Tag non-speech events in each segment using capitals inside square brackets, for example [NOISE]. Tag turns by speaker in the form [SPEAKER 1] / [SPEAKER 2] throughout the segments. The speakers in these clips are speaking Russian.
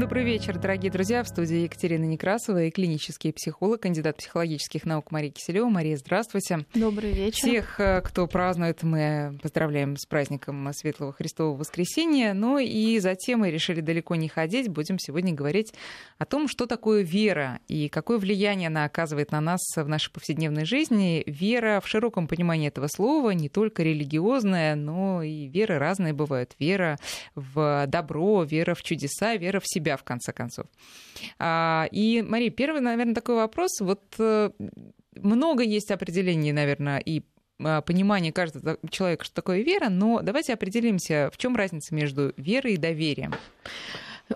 [SPEAKER 1] Добрый вечер, дорогие друзья. В студии Екатерина Некрасова и клинический психолог, кандидат психологических наук Мария Киселева. Мария, здравствуйте.
[SPEAKER 2] Добрый вечер.
[SPEAKER 1] Всех, э, кто празднует, мы поздравляем с праздником Светлого Христового Воскресения. Ну и затем мы решили далеко не ходить. Будем сегодня говорить о том, что такое вера и какое влияние она оказывает на нас в нашей повседневной жизни. Вера в широком понимании этого слова, не только религиозная, но и веры разные бывают. Вера в добро, вера в чудеса, вера в себя себя, в конце концов. А, и, Мария, первый, наверное, такой вопрос. Вот э, много есть определений, наверное, и а, понимание каждого человека, что такое вера, но давайте определимся, в чем разница между верой и доверием.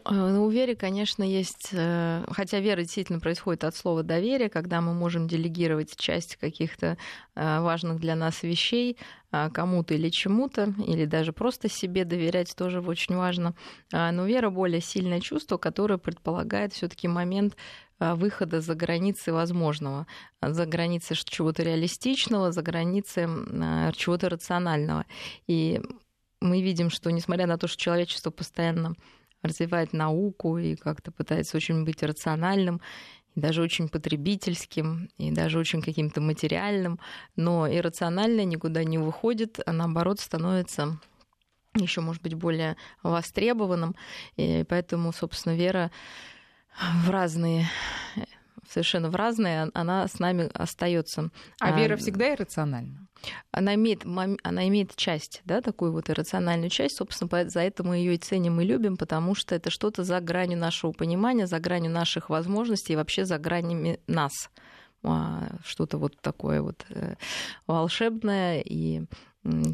[SPEAKER 2] А, ну, у веры, конечно, есть, э, хотя вера действительно происходит от слова доверие, когда мы можем делегировать часть каких-то э, важных для нас вещей кому-то или чему-то, или даже просто себе доверять тоже очень важно. Но вера более сильное чувство, которое предполагает все-таки момент выхода за границы возможного, за границы чего-то реалистичного, за границы чего-то рационального. И мы видим, что несмотря на то, что человечество постоянно развивает науку и как-то пытается очень быть рациональным, и даже очень потребительским, и даже очень каким-то материальным, но иррациональное никуда не выходит, а наоборот становится еще, может быть, более востребованным. И поэтому, собственно, вера в разные совершенно в разные, она с нами остается.
[SPEAKER 1] А, а вера всегда иррациональна?
[SPEAKER 2] Она имеет, она имеет часть, да, такую вот иррациональную часть. Собственно, за это мы ее и ценим и любим, потому что это что-то за гранью нашего понимания, за гранью наших возможностей и вообще за гранями нас а, что-то вот такое вот э, волшебное и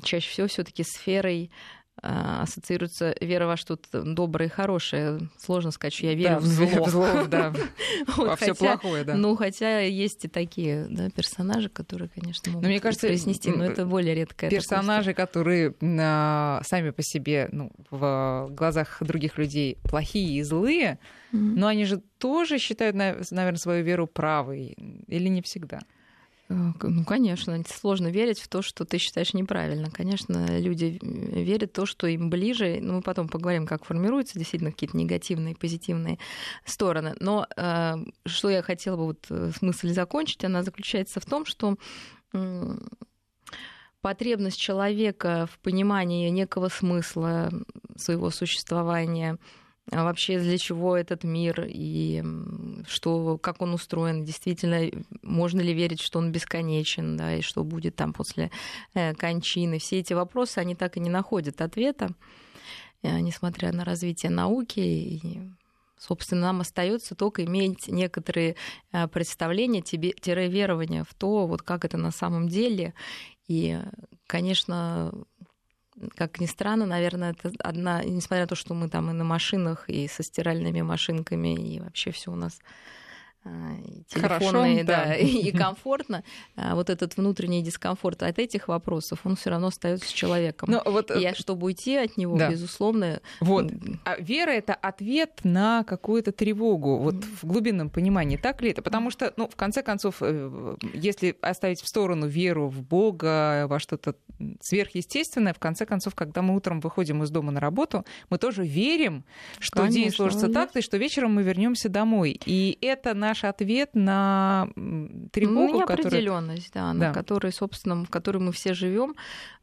[SPEAKER 2] чаще всего все-таки сферой а, ассоциируется вера во что-то доброе и хорошее. Сложно сказать, что я верю да, в зло. В зло [LAUGHS]
[SPEAKER 1] да. [LAUGHS] вот, во все плохое, да.
[SPEAKER 2] Ну, хотя есть и такие да, персонажи, которые, конечно, могут но мне кажется, произнести, но это более редкое.
[SPEAKER 1] Персонажи, которые а, сами по себе ну, в глазах других людей плохие и злые, mm-hmm. но они же тоже считают, наверное, свою веру правой, или не всегда?
[SPEAKER 2] Э, ну, конечно, сложно верить в то, что ты считаешь неправильно. Конечно, люди верят в то, что им ближе. Ну, мы потом поговорим, как формируются действительно какие-то негативные, позитивные стороны. Но э, что я хотела бы вот э, мысль закончить, она заключается в том, что э, потребность человека в понимании некого смысла своего существования – вообще для чего этот мир и что, как он устроен, действительно, можно ли верить, что он бесконечен, да, и что будет там после э, кончины. Все эти вопросы, они так и не находят ответа, э, несмотря на развитие науки. И, собственно, нам остается только иметь некоторые э, представления, тебе, верования в то, вот как это на самом деле. И, конечно, как ни странно, наверное, это одна, несмотря на то, что мы там и на машинах, и со стиральными машинками, и вообще все у нас телефонные, Хорошо, да, да. [LAUGHS] и комфортно, а вот этот внутренний дискомфорт от этих вопросов, он все равно остается с человеком. Но вот, и чтобы уйти от него, да. безусловно.
[SPEAKER 1] Вот. А вера это ответ на какую-то тревогу, вот mm. в глубинном понимании, так ли это? Потому что, ну, в конце концов, э, если оставить в сторону веру в Бога, во что-то сверхъестественное, в конце концов, когда мы утром выходим из дома на работу, мы тоже верим, что Конечно, день сложится так, и что вечером мы вернемся домой. И это на наш ответ на тревогу,
[SPEAKER 2] ну, неопределенность, которая... да, на которой, собственно, в которой мы все живем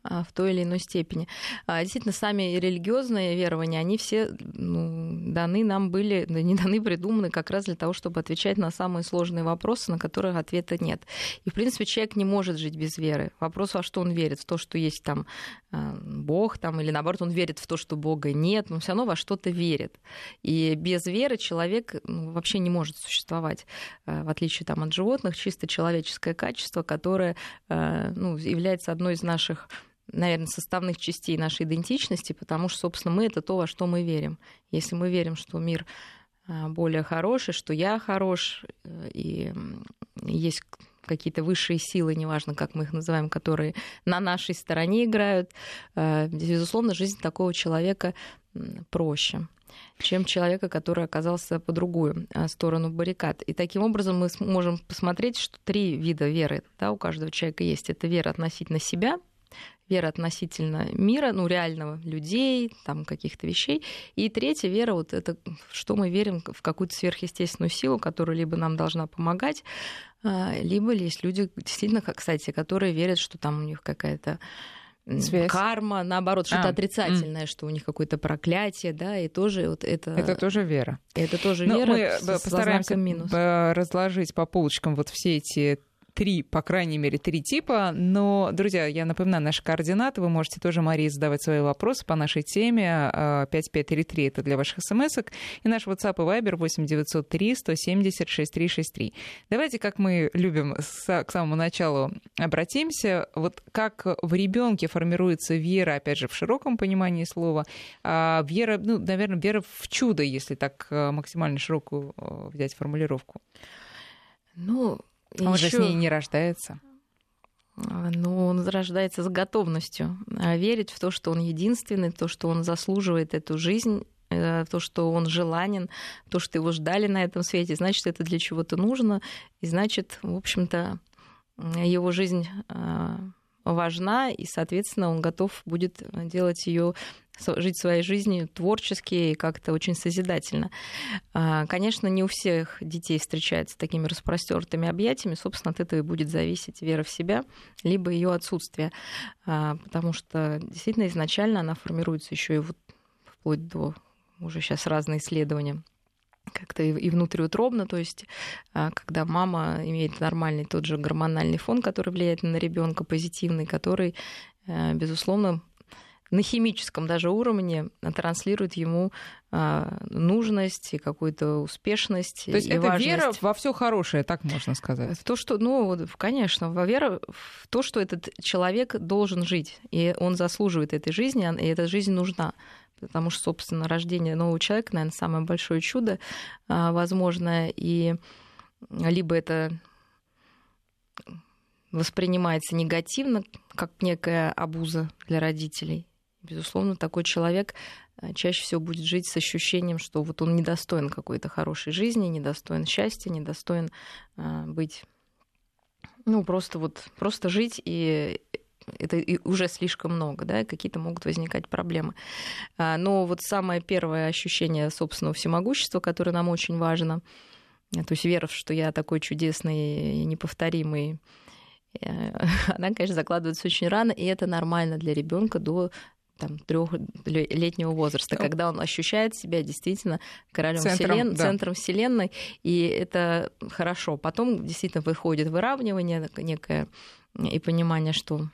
[SPEAKER 2] а, в той или иной степени. А, действительно, сами религиозные верования, они все ну, даны нам были, [LAUGHS] да не даны, придуманы как раз для того, чтобы отвечать на самые сложные вопросы, на которые ответа нет. И, в принципе, человек не может жить без веры. Вопрос, во что он верит, в то, что есть там а, Бог, там, или наоборот, он верит в то, что Бога нет, но все равно во что-то верит. И без веры человек ну, вообще не может существовать, в отличие там, от животных, чисто человеческое качество, которое ну, является одной из наших наверное, составных частей нашей идентичности, потому что, собственно, мы это то, во что мы верим. Если мы верим, что мир а, более хороший, что я хорош, э, и есть какие-то высшие силы, неважно, как мы их называем, которые на нашей стороне играют, э, безусловно, жизнь такого человека проще чем человека, который оказался по другую а, сторону баррикад. И таким образом мы можем посмотреть, что три вида веры да, у каждого человека есть. Это вера относительно себя, вера относительно мира, ну, реального, людей, там, каких-то вещей. И третья вера, вот это, что мы верим в какую-то сверхъестественную силу, которая либо нам должна помогать, а, либо есть люди, действительно, кстати, которые верят, что там у них какая-то Связь. карма, наоборот, что-то а, отрицательное, м. что у них какое-то проклятие, да, и тоже вот это...
[SPEAKER 1] Это тоже вера.
[SPEAKER 2] Это тоже Но вера мы с, постараемся с минус.
[SPEAKER 1] разложить по полочкам вот все эти три, по крайней мере, три типа. Но, друзья, я напоминаю, наши координаты. Вы можете тоже, Марии, задавать свои вопросы по нашей теме. 5533 а, — это для ваших смс -ок. И наш WhatsApp и Viber 8903 170 6363. Давайте, как мы любим, к самому началу обратимся. Вот как в ребенке формируется вера, опять же, в широком понимании слова, а вера, ну, наверное, вера в чудо, если так а, максимально широкую а, взять формулировку.
[SPEAKER 2] Ну,
[SPEAKER 1] он еще... же с ней не рождается.
[SPEAKER 2] Ну, он рождается с готовностью а верить в то, что он единственный, то, что он заслуживает эту жизнь, э, то, что он желанен, то, что его ждали на этом свете, значит, это для чего-то нужно, и значит, в общем-то, его жизнь а, важна, и, соответственно, он готов будет делать ее жить своей жизнью творчески и как-то очень созидательно. А, конечно, не у всех детей встречаются такими распростертыми объятиями. Собственно, от этого и будет зависеть вера в себя, либо ее отсутствие. А, потому что действительно изначально она формируется еще и вот вплоть до уже сейчас разные исследования как-то и внутриутробно, то есть а, когда мама имеет нормальный тот же гормональный фон, который влияет на ребенка, позитивный, который, э, безусловно, на химическом даже уровне транслирует ему а, нужность и какую-то успешность.
[SPEAKER 1] То есть
[SPEAKER 2] и
[SPEAKER 1] это
[SPEAKER 2] важность.
[SPEAKER 1] вера во все хорошее, так можно сказать.
[SPEAKER 2] В то, что, ну, конечно, во вера в то, что этот человек должен жить, и он заслуживает этой жизни, и эта жизнь нужна. Потому что, собственно, рождение нового человека, наверное, самое большое чудо а, возможное. И либо это воспринимается негативно, как некая обуза для родителей, Безусловно, такой человек э, чаще всего будет жить с ощущением, что вот он недостоин какой-то хорошей жизни, недостоин счастья, недостоин э, быть, ну, просто вот, просто жить, и это уже слишком много, да, какие-то могут возникать проблемы. А, но вот самое первое ощущение собственного всемогущества, которое нам очень важно, то есть вера, что я такой чудесный и неповторимый, э, [LAUGHS] она, конечно, закладывается очень рано, и это нормально для ребенка до там, трехлетнего возраста, ну, когда он ощущает себя действительно королем центром, вселен... да. центром Вселенной, и это хорошо. Потом действительно выходит выравнивание некое и понимание, что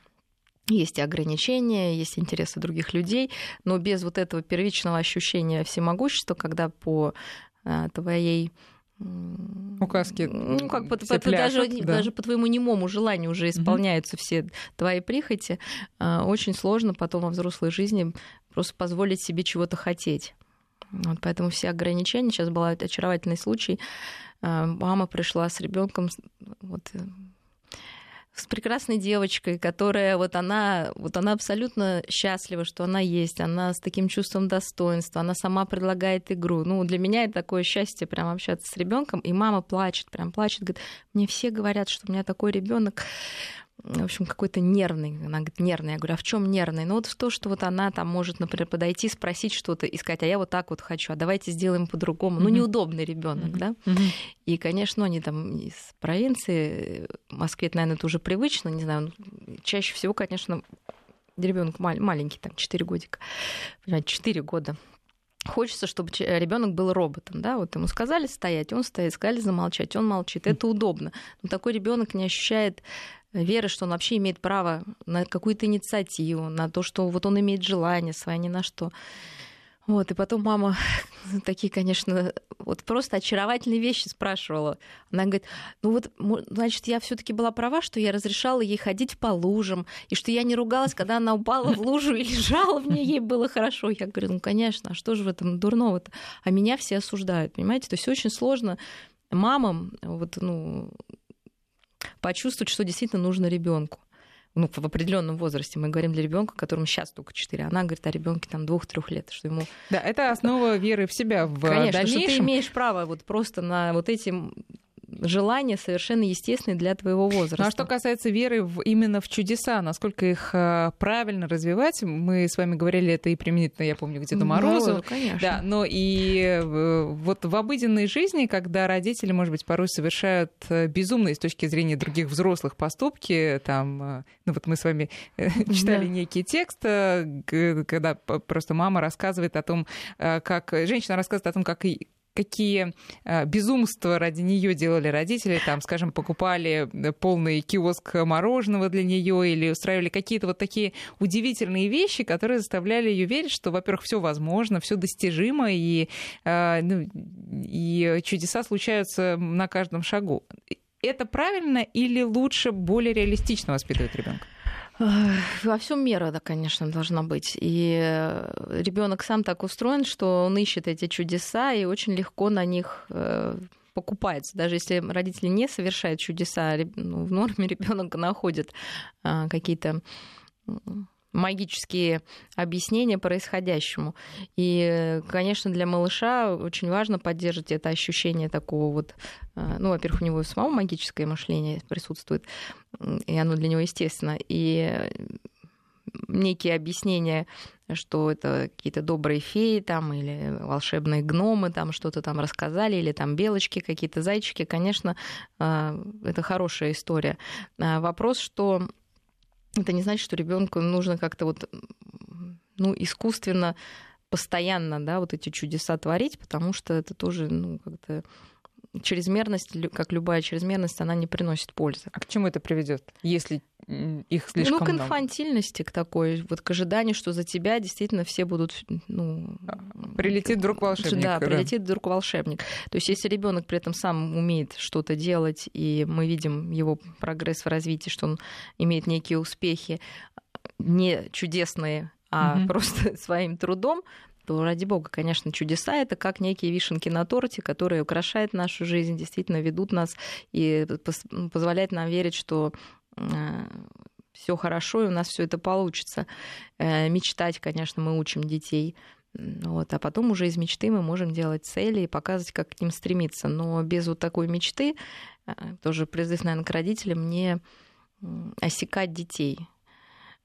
[SPEAKER 2] есть ограничения, есть интересы других людей, но без вот этого первичного ощущения всемогущества, когда по а, твоей
[SPEAKER 1] указки.
[SPEAKER 2] Ну, как по, по, даже, да. даже по твоему немому желанию уже исполняются угу. все твои прихоти. А, очень сложно потом во взрослой жизни просто позволить себе чего-то хотеть. Вот, поэтому все ограничения. Сейчас был очаровательный случай. А, мама пришла с ребенком вот, с прекрасной девочкой, которая вот она, вот она абсолютно счастлива, что она есть, она с таким чувством достоинства, она сама предлагает игру. Ну, для меня это такое счастье прям общаться с ребенком, и мама плачет, прям плачет, говорит, мне все говорят, что у меня такой ребенок в общем, какой-то нервный. Она говорит, нервный. Я говорю, а в чем нервный? Ну, вот то, что вот она там может, например, подойти, спросить что-то и сказать, а я вот так вот хочу, а давайте сделаем по-другому. Mm-hmm. Ну, неудобный ребенок, mm-hmm. да? Mm-hmm. И, конечно, они там из провинции, в Москве, это, наверное, это уже привычно, не знаю, ну, чаще всего, конечно, ребенок маленький, там, 4 годика, понимаете, 4 года, Хочется, чтобы ребенок был роботом, да, вот ему сказали стоять, он стоит, сказали замолчать, он молчит. Это удобно. Но такой ребенок не ощущает веры, что он вообще имеет право на какую-то инициативу, на то, что вот он имеет желание свое, ни на что. Вот, и потом мама [LAUGHS] такие, конечно, вот просто очаровательные вещи спрашивала. Она говорит, ну вот, значит, я все таки была права, что я разрешала ей ходить по лужам, и что я не ругалась, когда она упала в лужу и лежала в ней, ей было хорошо. Я говорю, ну, конечно, а что же в этом дурного-то? А меня все осуждают, понимаете? То есть очень сложно мамам, вот, ну, почувствовать, что действительно нужно ребенку. Ну, в определенном возрасте. Мы говорим для ребенка, которому сейчас только 4. Она говорит о ребенке там двух-трех лет, что ему.
[SPEAKER 1] Да, это основа веры в себя в
[SPEAKER 2] Конечно,
[SPEAKER 1] дальнейшем.
[SPEAKER 2] что ты имеешь право вот просто на вот эти желания совершенно естественные для твоего возраста.
[SPEAKER 1] Ну, а что касается веры в, именно в чудеса, насколько их э, правильно развивать, мы с вами говорили это и применительно, я помню, где-то Морозу. Морозу
[SPEAKER 2] конечно.
[SPEAKER 1] Да, но и э, вот в обыденной жизни, когда родители, может быть, порой совершают э, безумные с точки зрения других взрослых поступки, там, ну вот мы с вами [LAUGHS] читали да. некий текст, когда просто мама рассказывает о том, как женщина рассказывает о том, как какие э, безумства ради нее делали родители, там, скажем, покупали э, полный киоск мороженого для нее или устраивали какие-то вот такие удивительные вещи, которые заставляли ее верить, что, во-первых, все возможно, все достижимо и, э, ну, и чудеса случаются на каждом шагу. Это правильно или лучше более реалистично воспитывать ребенка?
[SPEAKER 2] Во всем мера, да, конечно, должна быть. И э, ребенок сам так устроен, что он ищет эти чудеса и очень легко на них э, покупается. Даже если родители не совершают чудеса, ну, в норме [LAUGHS] ребенок находит а, какие-то магические объяснения происходящему. И, конечно, для малыша очень важно поддерживать это ощущение такого вот, э, ну, во-первых, у него самого магическое мышление присутствует, и оно для него естественно. И некие объяснения, что это какие-то добрые феи там или волшебные гномы там что-то там рассказали, или там белочки, какие-то зайчики, конечно, э, это хорошая история. А вопрос, что это не значит, что ребенку нужно как-то вот ну, искусственно постоянно, да, вот эти чудеса творить, потому что это тоже, ну, как-то чрезмерность, как любая чрезмерность, она не приносит пользы.
[SPEAKER 1] А к чему это приведет, если их слишком
[SPEAKER 2] Ну,
[SPEAKER 1] к
[SPEAKER 2] инфантильности,
[SPEAKER 1] много?
[SPEAKER 2] к такой, вот к ожиданию, что за тебя действительно все будут, ну...
[SPEAKER 1] А, прилетит вдруг волшебник.
[SPEAKER 2] Да, да, прилетит вдруг волшебник. То есть если ребенок при этом сам умеет что-то делать, и мы видим его прогресс в развитии, что он имеет некие успехи, не чудесные, а угу. просто [LAUGHS] своим трудом, то ради бога, конечно, чудеса это как некие вишенки на торте, которые украшают нашу жизнь, действительно ведут нас и позволяют нам верить, что э, все хорошо, и у нас все это получится. Э, мечтать, конечно, мы учим детей. Вот, а потом уже из мечты мы можем делать цели и показывать, как к ним стремиться. Но без вот такой мечты, э, тоже призыв, наверное, к родителям, не осекать детей,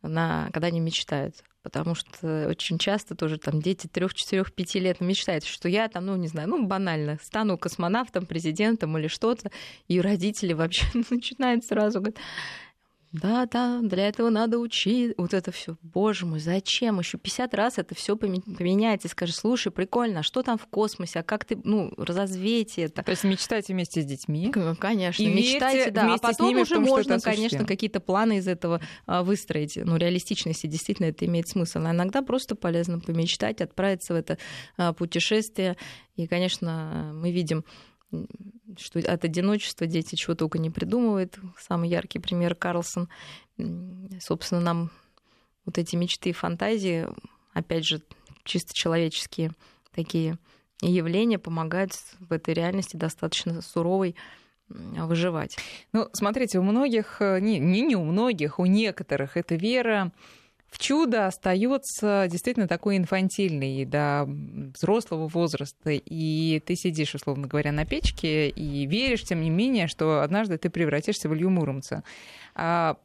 [SPEAKER 2] на, когда они мечтают. Потому что очень часто тоже там дети 3, 4, 5 лет мечтают, что я там, ну, не знаю, ну, банально, стану космонавтом, президентом или что-то, и родители вообще [LAUGHS] начинают сразу говорить, да, да, для этого надо учить. Вот это все. Боже мой, зачем? Еще 50 раз это все поменяется. И скажешь, слушай, прикольно, а что там в космосе? А как ты, ну, разовейте это?
[SPEAKER 1] То есть мечтайте вместе с детьми.
[SPEAKER 2] Конечно, и мечтайте, да. А потом уже том, можно, конечно, какие-то планы из этого а, выстроить. Ну, реалистично, если действительно это имеет смысл. А иногда просто полезно помечтать, отправиться в это а, путешествие. И, конечно, мы видим что от одиночества дети чего только не придумывают. Самый яркий пример Карлсон. Собственно, нам вот эти мечты и фантазии, опять же, чисто человеческие такие явления помогают в этой реальности достаточно суровой выживать.
[SPEAKER 1] Ну, смотрите, у многих, э, не, не, не у многих, у некоторых эта вера в чудо остается действительно такой инфантильный до взрослого возраста, и ты сидишь, условно говоря, на печке и веришь, тем не менее, что однажды ты превратишься в Илью Муромца. А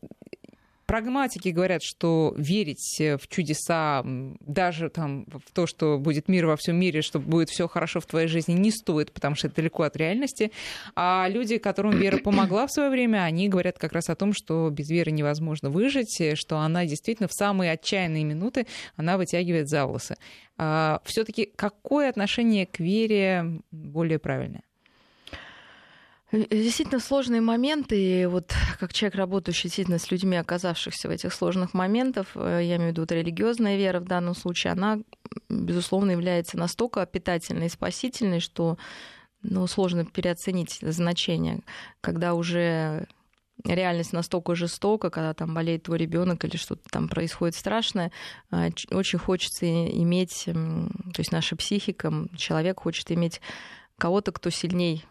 [SPEAKER 1] прагматики говорят, что верить в чудеса, даже там в то, что будет мир во всем мире, что будет все хорошо в твоей жизни, не стоит, потому что это далеко от реальности. А люди, которым вера помогла в свое время, они говорят как раз о том, что без веры невозможно выжить, что она действительно в самые отчаянные минуты она вытягивает за волосы. А все-таки какое отношение к вере более правильное?
[SPEAKER 2] Действительно сложные моменты, и вот как человек, работающий действительно с людьми, оказавшихся в этих сложных моментах, э, я имею в виду вот религиозная вера в данном случае, она, безусловно, является настолько питательной и спасительной, что ну, сложно переоценить значение, когда уже реальность настолько жестока, когда там болеет твой ребенок или что-то там происходит страшное, э, очень хочется иметь, то есть наша психика, человек хочет иметь кого-то, кто сильней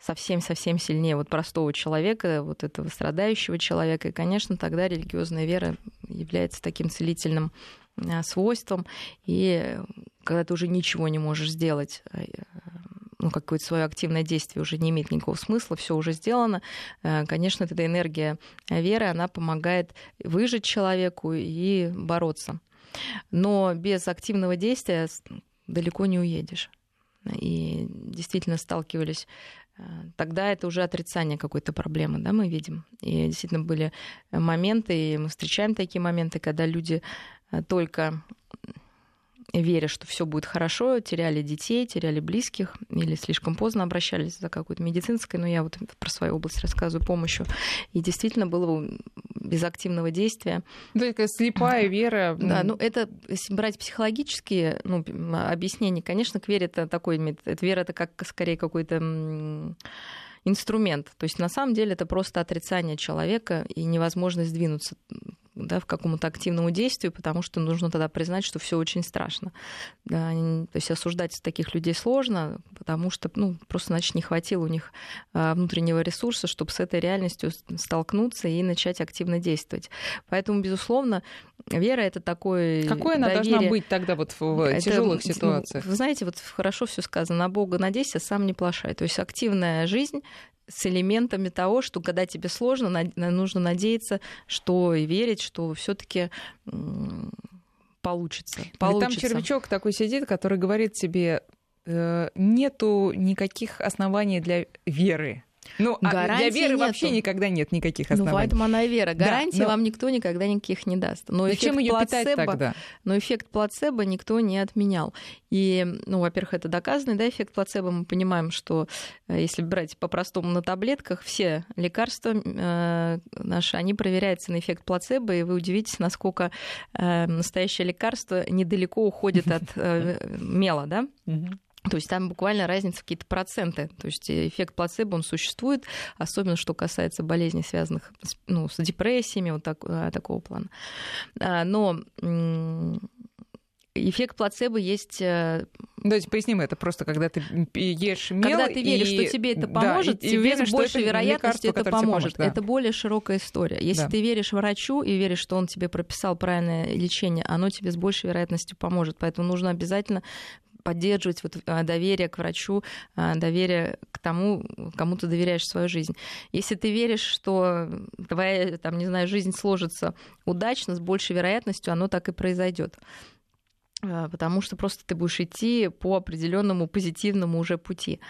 [SPEAKER 2] совсем-совсем сильнее вот простого человека, вот этого страдающего человека. И, конечно, тогда религиозная вера является таким целительным а, свойством. И когда ты уже ничего не можешь сделать, а, ну, какое-то свое активное действие уже не имеет никакого смысла, все уже сделано, э, конечно, эта энергия веры, она помогает выжить человеку и бороться. Но без активного действия далеко не уедешь. И действительно сталкивались э, тогда это уже отрицание какой-то проблемы, да, мы видим. И действительно были моменты, и мы встречаем такие моменты, когда люди только веря, что все будет хорошо, теряли детей, теряли близких или слишком поздно обращались за какой-то медицинской, но я вот про свою область рассказываю, помощью. И действительно было без активного действия.
[SPEAKER 1] Только слепая вера. [LAUGHS]
[SPEAKER 2] Да, ну это, брать психологические ну, объяснения, конечно, к вере это такой, это вера это как скорее какой-то инструмент. То есть на самом деле это просто отрицание человека и невозможность двинуться да, в какому-то активному действию, потому что нужно тогда признать, что все очень страшно. Да, то есть осуждать таких людей сложно, потому что ну, просто, значит, не хватило у них а, внутреннего ресурса, чтобы с этой реальностью столкнуться и начать активно действовать. Поэтому, безусловно, вера это такой.
[SPEAKER 1] Какой она доверие. должна быть тогда вот в это, тяжелых ну, ситуациях?
[SPEAKER 2] Вы знаете, вот хорошо все сказано: на Бога надейся, сам не плашай. То есть активная жизнь с элементами того, что когда тебе сложно, нужно надеяться, что и верить, что все-таки получится. получится.
[SPEAKER 1] Там червячок такой сидит, который говорит тебе, э, нету никаких оснований для веры. Ну, а для веры нету. вообще никогда нет никаких ну, оснований.
[SPEAKER 2] Ну, поэтому она вера. Гарантии да, но... вам никто никогда никаких не даст.
[SPEAKER 1] Но Зачем ее плацебо, питать тогда?
[SPEAKER 2] Но эффект плацебо никто не отменял. И, ну, во-первых, это доказанный, да, эффект плацебо. Мы понимаем, что э, если брать по-простому на таблетках, все лекарства э, наши, они проверяются на эффект плацебо, и вы удивитесь, насколько э, настоящее лекарство недалеко уходит от э, [LAUGHS] мела, да? То есть там буквально разница какие-то проценты. То есть эффект плацебо, он существует, особенно что касается болезней, связанных с, ну, с депрессиями, вот так, э, такого плана. А, но эффект плацебо есть...
[SPEAKER 1] Э, Давайте поясним это просто, когда ты ешь мел...
[SPEAKER 2] Когда ты веришь, и... что тебе это поможет, да, и, тебе и с большей вероятностью это поможет. поможет да. Это более широкая история. Если да. ты веришь врачу и веришь, что он тебе прописал правильное лечение, оно тебе с большей вероятностью поможет. Поэтому нужно обязательно поддерживать вот а, доверие к врачу, а, доверие к тому, кому ты доверяешь свою жизнь. Если ты веришь, что твоя, там, не знаю, жизнь сложится удачно, с большей вероятностью оно так и произойдет потому что просто ты будешь идти по определенному позитивному уже пути.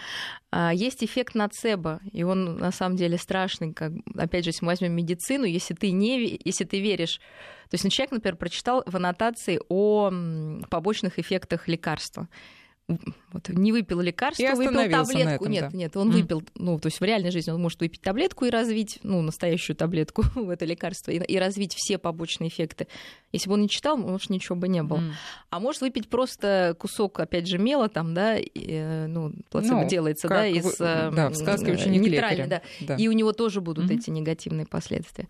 [SPEAKER 2] Есть эффект нацебо, и он на самом деле страшный. Как, опять же, если мы возьмем медицину, если ты, не, если ты веришь то есть ну, человек, например, прочитал в аннотации о побочных эффектах лекарства вот, не выпил лекарство, выпил таблетку.
[SPEAKER 1] Этом,
[SPEAKER 2] нет, да. нет, он mm. выпил, ну, то есть в реальной жизни он может выпить таблетку и развить, ну, настоящую таблетку [LAUGHS] в это лекарство, и, и развить все побочные эффекты. Если бы он не читал, может, ничего бы не было. Mm. А может выпить просто кусок, опять же, мела там, да, и, э, ну, плацебо ну, делается, да, из... Вы,
[SPEAKER 1] да, в сказке ученик
[SPEAKER 2] нейтральный, да. да. И у него тоже будут mm-hmm. эти негативные последствия.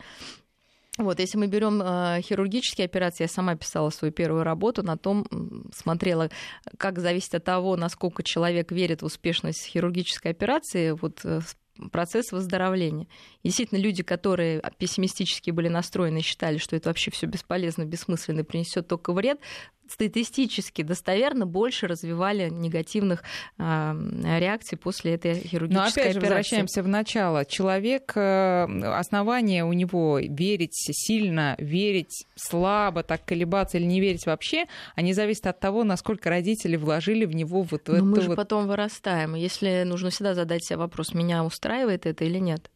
[SPEAKER 2] Вот, если мы берем э, хирургические операции, я сама писала свою первую работу на том, смотрела, как зависит от того, насколько человек верит в успешность хирургической операции, вот э, процесс выздоровления. И действительно, люди, которые пессимистически были настроены считали, что это вообще все бесполезно, бессмысленно, принесет только вред, статистически достоверно больше развивали негативных э, реакций после этой хирургической Но опять
[SPEAKER 1] же, возвращаемся в начало. Человек, э, основание у него верить сильно, верить слабо, так колебаться или не верить вообще, они зависят от того, насколько родители вложили в него вот
[SPEAKER 2] Но
[SPEAKER 1] эту
[SPEAKER 2] мы же
[SPEAKER 1] вот...
[SPEAKER 2] потом вырастаем. Если нужно всегда задать себе вопрос, меня устраивает это или нет.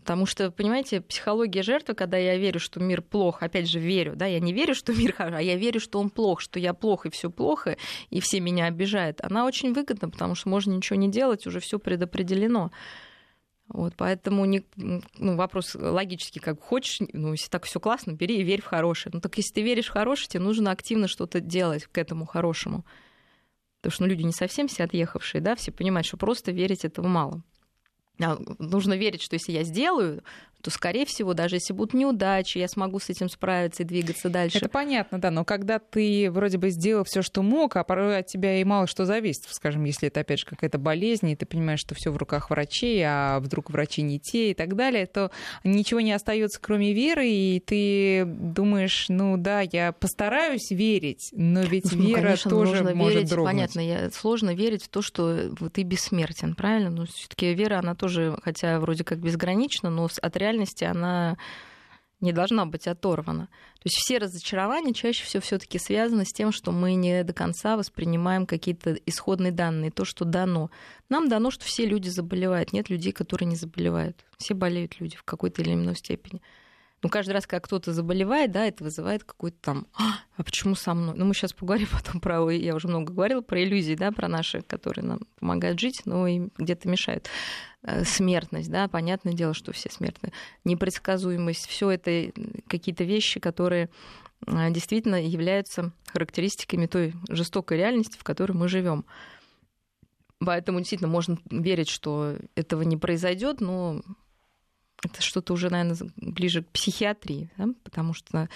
[SPEAKER 2] Потому что, понимаете, психология жертвы, когда я верю, что мир плох, опять же, верю, да, я не верю, что мир хороший, а я верю, что он плох, что я плох и все плохо, и все меня обижают, она очень выгодна, потому что можно ничего не делать, уже все предопределено. Вот, поэтому не, ну, вопрос логический, как хочешь, ну, если так все классно, бери и верь в хорошее. Ну, так если ты веришь в хорошее, тебе нужно активно что-то делать к этому хорошему. Потому что ну, люди не совсем все отъехавшие, да, все понимают, что просто верить этого мало. А, нужно верить, что если я сделаю, то, скорее всего, даже если будут неудачи, я смогу с этим справиться и двигаться дальше.
[SPEAKER 1] Это понятно, да, но когда ты вроде бы сделал все, что мог, а порой от тебя и мало что зависит, скажем, если это, опять же, какая-то болезнь, и ты понимаешь, что все в руках врачей, а вдруг врачи не те и так далее, то ничего не остается, кроме веры, и ты думаешь, ну да, я постараюсь верить, но ведь [LAUGHS] ну, вера конечно, тоже может
[SPEAKER 2] верить,
[SPEAKER 1] дрогнуть.
[SPEAKER 2] Понятно, я, сложно верить в то, что ты бессмертен, правильно? Но все-таки вера, она тоже, хотя вроде как безгранична, но от реальности она не должна быть оторвана. То есть все разочарования чаще всего все-таки связаны с тем, что мы не до конца воспринимаем какие-то исходные данные, то, что дано. Нам дано, что все люди заболевают. Нет людей, которые не заболевают. Все болеют люди в какой-то или иной степени. Ну, каждый раз, когда кто-то заболевает, да, это вызывает какой-то там, а, а почему со мной? Ну, мы сейчас поговорим [LAUGHS] потом про, я уже много говорила про иллюзии, да, про наши, которые нам помогают жить, но и где-то мешают. Э, смертность, да, понятное дело, что все смертны. Непредсказуемость, все это какие-то вещи, которые э, действительно являются характеристиками той жестокой реальности, в которой мы живем. Поэтому действительно можно верить, что этого не произойдет, но это что-то уже, наверное, ближе к психиатрии, да? потому что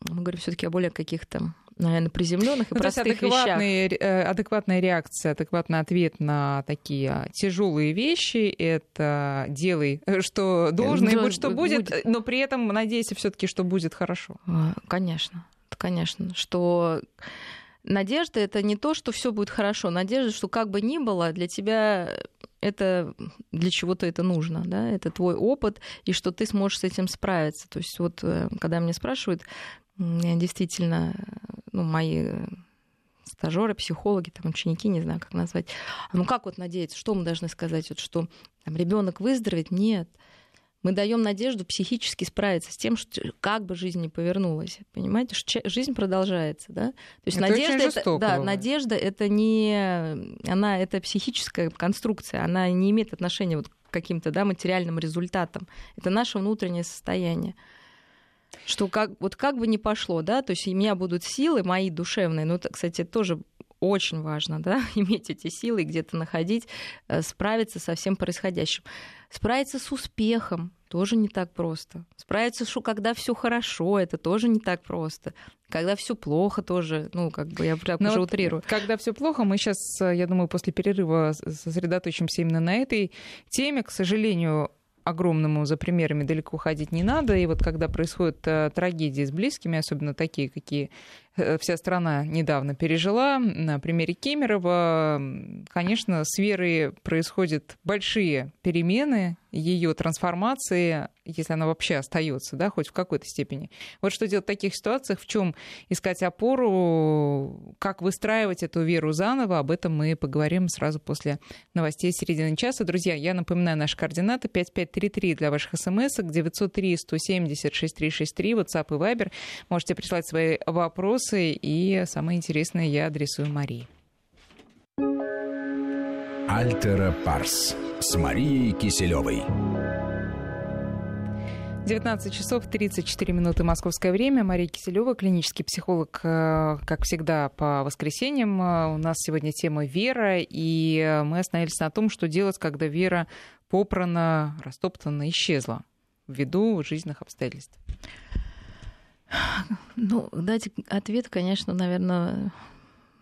[SPEAKER 2] мы говорим все-таки о более каких-то наверное, приземленных и ну, простых то есть
[SPEAKER 1] адекватные,
[SPEAKER 2] вещах.
[SPEAKER 1] Э, адекватная реакция, адекватный ответ на такие тяжелые вещи — это делай, э, что должно, и будь что будет, будет, но при этом надейся все таки что будет хорошо.
[SPEAKER 2] А, конечно, конечно, что надежда — это не то, что все будет хорошо, надежда, что как бы ни было, для тебя это для чего-то это нужно, да, это твой опыт, и что ты сможешь с этим справиться. То есть вот э, когда меня спрашивают, действительно, ну, мои стажеры, психологи, там, ученики, не знаю, как назвать. А ну как вот надеяться? Что мы должны сказать? Вот, что ребенок выздоровеет? Нет мы даем надежду психически справиться с тем, что как бы жизнь не повернулась. Понимаете, что жизнь продолжается, да? То
[SPEAKER 1] есть это надежда, это,
[SPEAKER 2] да, надежда это не, она это психическая конструкция, она не имеет отношения вот к каким-то да, материальным результатам. Это наше внутреннее состояние что как, вот как бы ни пошло, да, то есть у меня будут силы мои душевные, ну, это, кстати, тоже очень важно, да, [LAUGHS] иметь эти силы, где-то находить, э, справиться со всем происходящим. Справиться с успехом тоже не так просто. Справиться, что когда все хорошо, это тоже не так просто. Когда все плохо, тоже, ну, как бы я прям уже вот утрирую.
[SPEAKER 1] Когда все плохо, мы сейчас, я думаю, после перерыва сосредоточимся именно на этой теме. К сожалению, огромному за примерами далеко ходить не надо. И вот когда происходят э, трагедии с близкими, особенно такие, какие Э, вся страна недавно пережила. На примере Кемерова, конечно, с Верой происходят большие перемены, ее трансформации, если она вообще остается, да, хоть в какой-то степени. Вот что делать в таких ситуациях, в чем искать опору, как выстраивать эту веру заново, об этом мы поговорим сразу после новостей середины часа. Друзья, я напоминаю наши координаты 5533 для ваших смс 903 170 6363, WhatsApp и Viber. Можете прислать свои вопросы вопросы, и самое интересное я адресую Марии.
[SPEAKER 3] Альтера Парс с Марией Киселевой.
[SPEAKER 1] 19 часов 34 минуты московское время. Мария Киселева, клинический психолог, э, как всегда, по воскресеньям. У нас сегодня тема вера, и мы остановились на том, что делать, когда вера попрана, растоптана, исчезла ввиду жизненных обстоятельств.
[SPEAKER 2] Ну, дать ответ, конечно, наверное,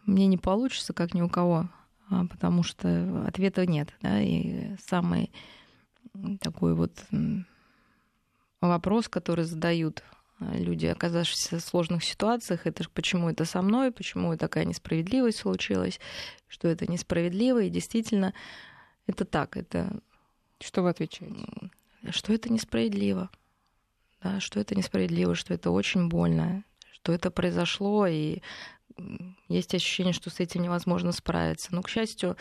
[SPEAKER 2] мне не получится, как ни у кого, а, потому что ответа нет. Да? И самый такой вот вопрос, который задают а, люди, оказавшиеся в сложных ситуациях, это почему это со мной, почему такая несправедливость случилась, что это несправедливо, и действительно это так, это...
[SPEAKER 1] Что вы отвечаете?
[SPEAKER 2] Что это несправедливо да, что это несправедливо, что это очень больно, что это произошло, и есть ощущение, что с этим невозможно справиться. Но, к счастью,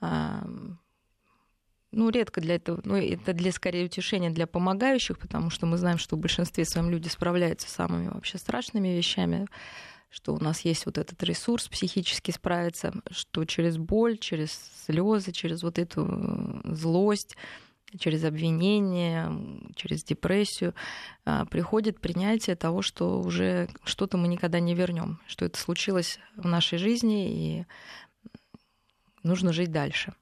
[SPEAKER 2] ну, редко для этого, ну, это для скорее утешения для помогающих, потому что мы знаем, что в большинстве своем люди справляются с самыми вообще страшными вещами, что у нас есть вот этот ресурс психически справиться, что через боль, через слезы, через вот эту злость через обвинение, через депрессию, а, приходит принятие того, что уже что-то мы никогда не вернем, что это случилось в нашей жизни, и нужно жить дальше.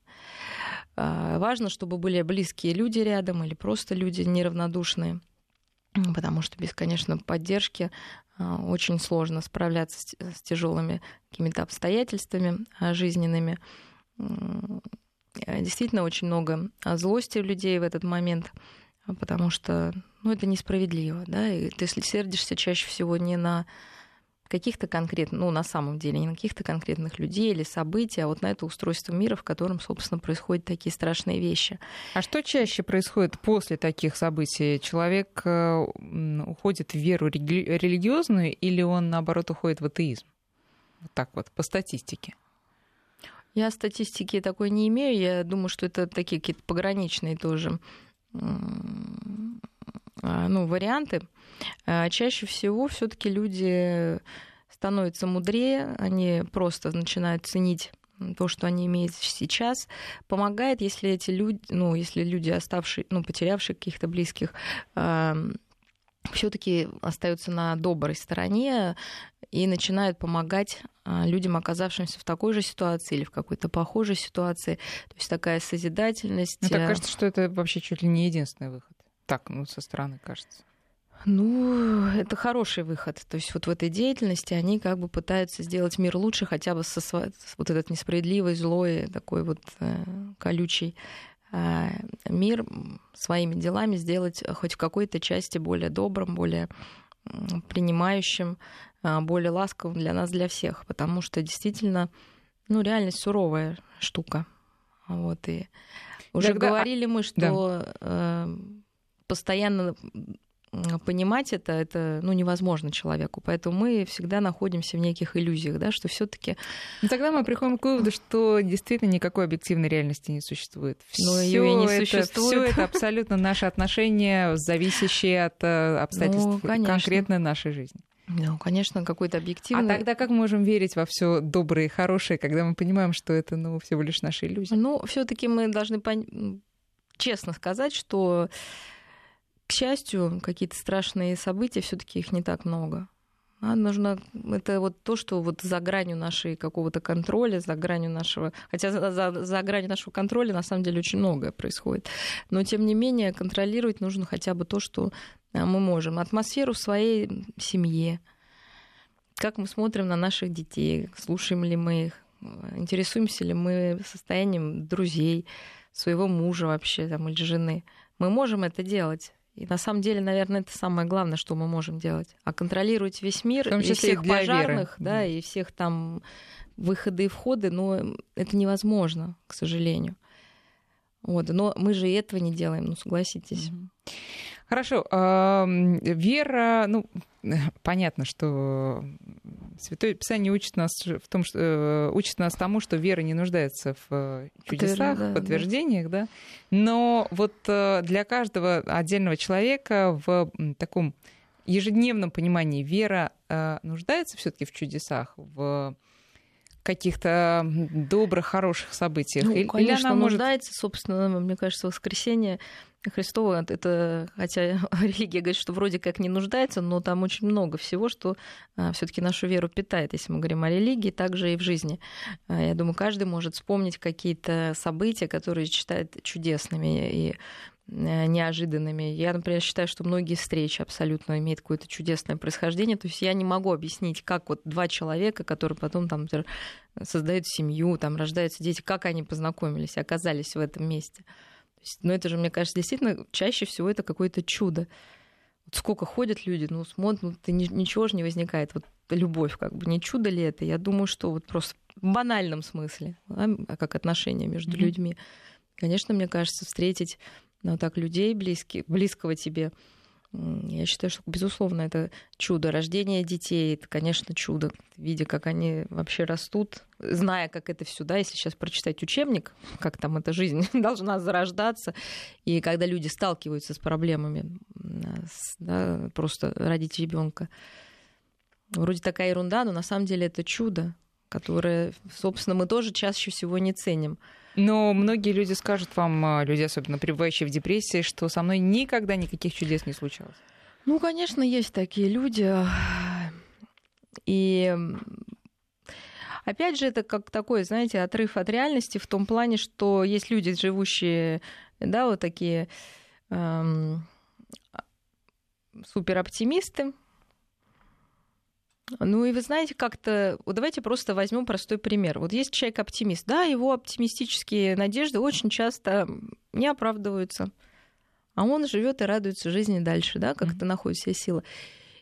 [SPEAKER 2] А, важно, чтобы были близкие люди рядом или просто люди неравнодушные, потому что без, конечно, поддержки а, очень сложно справляться с тяжелыми какими-то обстоятельствами жизненными. Действительно, очень много злости у людей в этот момент, потому что ну, это несправедливо. Да? И ты сердишься чаще всего не на каких-то конкретных, ну, на самом деле, не на каких-то конкретных людей или событий, а вот на это устройство мира, в котором, собственно, происходят такие страшные вещи.
[SPEAKER 1] А что чаще происходит после таких событий? Человек э, уходит в веру религиозную или он, наоборот, уходит в атеизм? Вот так вот, по статистике.
[SPEAKER 2] Я статистики такой не имею. Я думаю, что это такие какие-то пограничные тоже а, ну, варианты. А, чаще всего все-таки люди становятся мудрее, они просто начинают ценить то, что они имеют сейчас, помогает, если эти люди, ну, если люди, оставшие, ну, потерявшие каких-то близких, все-таки остаются на доброй стороне и начинают помогать а, людям, оказавшимся в такой же ситуации или в какой-то похожей ситуации. То есть такая созидательность.
[SPEAKER 1] Мне так э, кажется, что это вообще чуть ли не единственный выход. Так, ну, со стороны кажется.
[SPEAKER 2] Ну, это хороший выход. То есть вот в этой деятельности они как бы пытаются сделать мир лучше хотя бы со вот этот несправедливый, злой, такой вот э, колючий мир своими делами сделать хоть в какой-то части более добрым, более принимающим, э, более ласковым для нас, для всех. Потому что действительно, ну, реальность суровая штука. Вот, и уже Тогда... говорили мы, что да. э, постоянно понимать это, это ну, невозможно человеку. Поэтому мы всегда находимся в неких иллюзиях, да, что все таки
[SPEAKER 1] ну, Тогда мы приходим к выводу, что действительно никакой объективной реальности не существует.
[SPEAKER 2] Но ее и не это, существует.
[SPEAKER 1] Все это абсолютно наши отношения, зависящие от э, обстоятельств ну, конкретно нашей жизни.
[SPEAKER 2] Ну, конечно, какой-то объективный.
[SPEAKER 1] А тогда как мы можем верить во все доброе и хорошее, когда мы понимаем, что это ну, всего лишь наши иллюзии?
[SPEAKER 2] Ну, все-таки мы должны пон... честно сказать, что к счастью, какие-то страшные события, все-таки их не так много. А нужно это вот то, что вот за гранью нашей какого-то контроля, за гранью нашего, хотя за, за, за гранью нашего контроля на самом деле очень многое происходит, но тем не менее контролировать нужно хотя бы то, что а, мы можем, атмосферу в своей семье, как мы смотрим на наших детей, слушаем ли мы их, интересуемся ли мы состоянием друзей, своего мужа вообще там или жены. Мы можем это делать. И на самом деле, наверное, это самое главное, что мы можем делать. А контролировать весь мир, и всех пожарных, да, и всех там выходы и входы, но это невозможно, к сожалению. Вот, но мы же и этого не делаем, ну согласитесь.
[SPEAKER 1] Хорошо. Вера, ну, [LAUGHS] понятно, что Святое Писание учит нас в том, что э, учит нас тому, что вера не нуждается в э, чудесах, да, подтверждениях, да. да. Но вот э, для каждого отдельного человека в таком ежедневном понимании вера нуждается все-таки в чудесах, в каких-то добрых, хороших событиях?
[SPEAKER 2] Ну, Или конечно, она может... нуждается, собственно, мне кажется, воскресенье Христова, это, хотя [LAUGHS] религия говорит, что вроде как не нуждается, но там очень много всего, что а, все-таки нашу веру питает, если мы говорим о религии, также и в жизни. А, я думаю, каждый может вспомнить какие-то события, которые считает чудесными и неожиданными. Я, например, считаю, что многие встречи абсолютно имеют какое-то чудесное происхождение. То есть я не могу объяснить, как вот два человека, которые потом там создают семью, там рождаются дети, как они познакомились, оказались в этом месте. Но это же, мне кажется, действительно чаще всего это какое-то чудо. Вот сколько ходят люди, ну, смотрят, ну, ты, ничего же не возникает. Вот любовь, как бы, не чудо ли это? Я думаю, что вот просто в банальном смысле, а как отношения между mm-hmm. людьми. Конечно, мне кажется, встретить ну, так людей близких, близкого тебе, я считаю, что, безусловно, это чудо. Рождение детей, это, конечно, чудо. Видя, как они вообще растут, зная, как это все, да, если сейчас прочитать учебник, как там эта жизнь [LAUGHS] должна зарождаться, и когда люди сталкиваются с проблемами, да, просто родить ребенка, вроде такая ерунда, но на самом деле это чудо, которое, собственно, мы тоже чаще всего не ценим.
[SPEAKER 1] Но многие люди скажут вам, а, люди, особенно пребывающие в депрессии, что со мной никогда никаких чудес не случалось.
[SPEAKER 2] Ну, конечно, есть такие люди. И Опять же, это как такой, знаете, отрыв от реальности в том плане, что есть люди, живущие, да, вот такие эм, супероптимисты, ну и вы знаете, как-то... Вот давайте просто возьмем простой пример. Вот есть человек-оптимист. Да, его оптимистические надежды очень часто не оправдываются. А он живет и радуется жизни дальше, да, как-то mm-hmm. находит себе силы.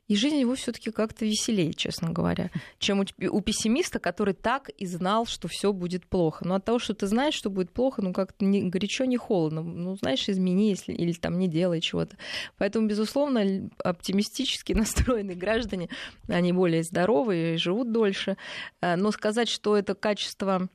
[SPEAKER 2] И жизнь его все-таки как-то веселее, честно говоря, чем у, у пессимиста, который так и знал, что все будет плохо. Но от того, что ты знаешь, что будет плохо, ну как-то не горячо, не холодно. Ну, знаешь, измени, если, или там не делай чего-то. Поэтому, безусловно, оптимистически [LAUGHS] настроенные граждане, они более здоровые, живут дольше. Э, но сказать, что это качество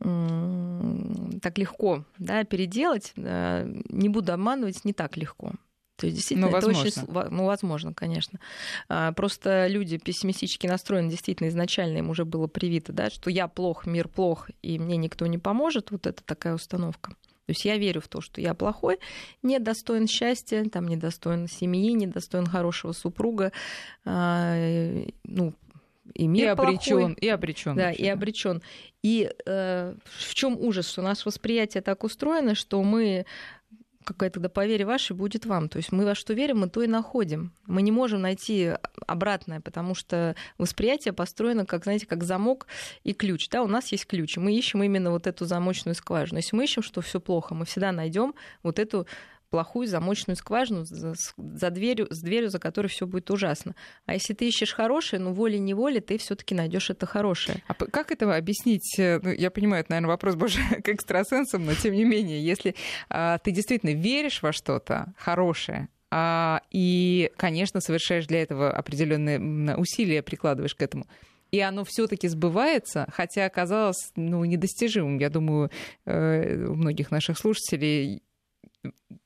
[SPEAKER 2] так легко да, переделать, э, не буду обманывать, не так легко. То есть действительно ну, это возможно. очень... Ну, возможно, конечно. А, просто люди пессимистически настроены, действительно, изначально им уже было привито, да, что я плох, мир плох, и мне никто не поможет. Вот это такая установка. То есть я верю в то, что я плохой, недостоин счастья, там, недостоин семьи, недостоин хорошего супруга, а, ну, и мир и обречен,
[SPEAKER 1] и обречен.
[SPEAKER 2] Да, и обречен. И э, в чем ужас, что наше восприятие так устроено, что мы какая тогда по вере вашей будет вам. То есть мы во что верим, мы то и находим. Мы не можем найти обратное, потому что восприятие построено, как, знаете, как замок и ключ. Да, у нас есть ключ, мы ищем именно вот эту замочную скважину. Если мы ищем, что все плохо, мы всегда найдем вот эту плохую замочную скважину за, за дверью, с дверью, за которой все будет ужасно. А если ты ищешь хорошее, ну волей-неволей ты все-таки найдешь это хорошее.
[SPEAKER 1] А как это объяснить? Э, ну, я понимаю, это, наверное, вопрос больше [LAUGHS] к экстрасенсам, но тем не менее, если а, ты действительно веришь во что-то хорошее, а, и, конечно, совершаешь для этого определенные усилия, прикладываешь к этому и оно все-таки сбывается, хотя оказалось ну, недостижимым. Я думаю, э, у многих наших слушателей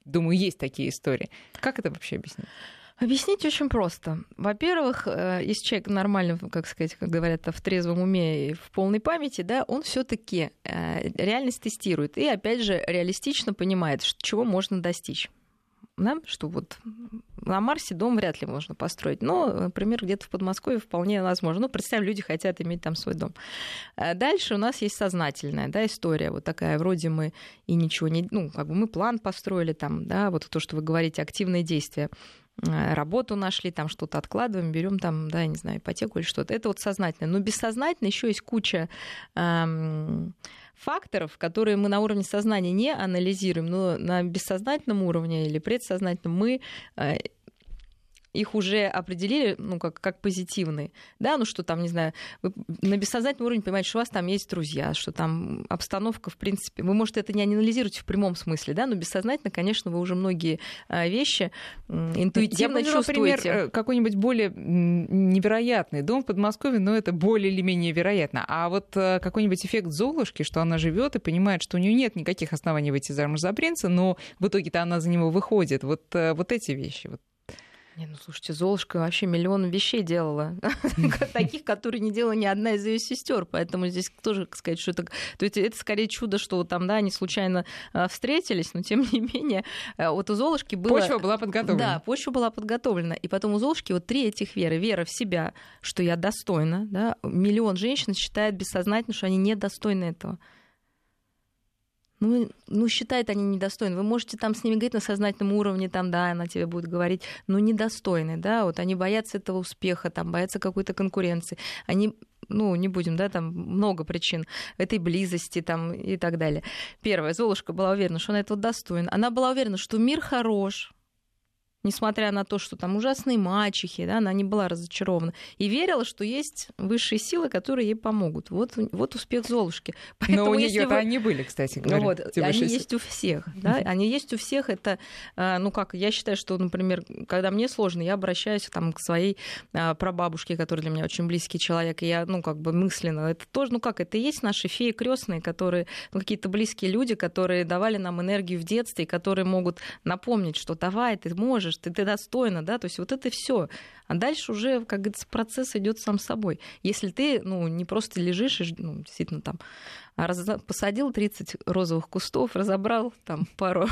[SPEAKER 1] Думаю, есть такие истории. Как это вообще объяснить?
[SPEAKER 2] Объяснить очень просто. Во-первых, э, если человек нормально, как сказать, как говорят, в трезвом уме и в полной памяти, да, он все-таки э, реальность тестирует и, опять же, реалистично понимает, чего можно достичь да, что вот на Марсе дом вряд ли можно построить, но, например, где-то в Подмосковье вполне возможно. Ну, представь, люди хотят иметь там свой дом. А дальше у нас есть сознательная да, история, вот такая, вроде мы и ничего не... Ну, как бы мы план построили там, да, вот то, что вы говорите, активные действия работу нашли, там что-то откладываем, берем там, да, я не знаю, ипотеку или что-то. Это вот сознательно. Но бессознательно еще есть куча эм, факторов, которые мы на уровне сознания не анализируем, но на бессознательном уровне или предсознательном мы э, их уже определили, ну, как, как позитивные, да, ну, что там, не знаю, вы на бессознательном уровне понимаете, что у вас там есть друзья, что там обстановка, в принципе, вы, может, это не анализируете в прямом смысле, да, но бессознательно, конечно, вы уже многие а, вещи интуитивно Я чувствуете.
[SPEAKER 1] например, э, какой-нибудь более невероятный дом в Подмосковье, но это более или менее вероятно, а вот э, какой-нибудь эффект Золушки, что она живет и понимает, что у нее нет никаких оснований выйти замуж за принца, но в итоге-то она за него выходит, вот, э, вот эти вещи, вот
[SPEAKER 2] не, ну слушайте, Золушка вообще миллион вещей делала. [LAUGHS] Таких, которые не делала ни одна из ее сестер. Поэтому здесь тоже сказать, что это. То есть это скорее чудо, что там, да, они случайно а, встретились, но тем не менее, а, вот у Золушки было.
[SPEAKER 1] Почва была подготовлена.
[SPEAKER 2] Да, почва была подготовлена. И потом у Золушки вот три этих веры. Вера в себя, что я достойна, да. Миллион женщин считает бессознательно, что они недостойны этого ну, ну, считают они недостойны. Вы можете там с ними говорить на сознательном уровне, там, да, она тебе будет говорить, но недостойны, да, вот они боятся этого успеха, там, боятся какой-то конкуренции. Они ну, не будем, да, там много причин этой близости там и так далее. Первое, Золушка была уверена, что она этого достойна. Она была уверена, что мир хорош, несмотря на то, что там ужасные мачехи, да, она не была разочарована. И верила, что есть высшие силы, которые ей помогут. Вот, вот успех Золушки. [LAUGHS]
[SPEAKER 1] Поэтому, Но у нее вы... они были, кстати говоря.
[SPEAKER 2] вот, они силы. есть у всех. Да? Они есть у всех. Это, а, ну как, я считаю, что, например, когда мне сложно, я обращаюсь там, к своей а, прабабушке, которая для меня очень близкий человек, и я, ну, как бы мысленно, это тоже, ну как, это и есть наши феи крестные, которые, ну, какие-то близкие люди, которые давали нам энергию в детстве, и которые могут напомнить, что давай, ты можешь, ты, ты достойна, да, то есть вот это все. А дальше уже, как говорится, процесс идет сам собой. Если ты, ну, не просто лежишь и, ну, действительно там а раз... посадил 30 розовых кустов, разобрал там пару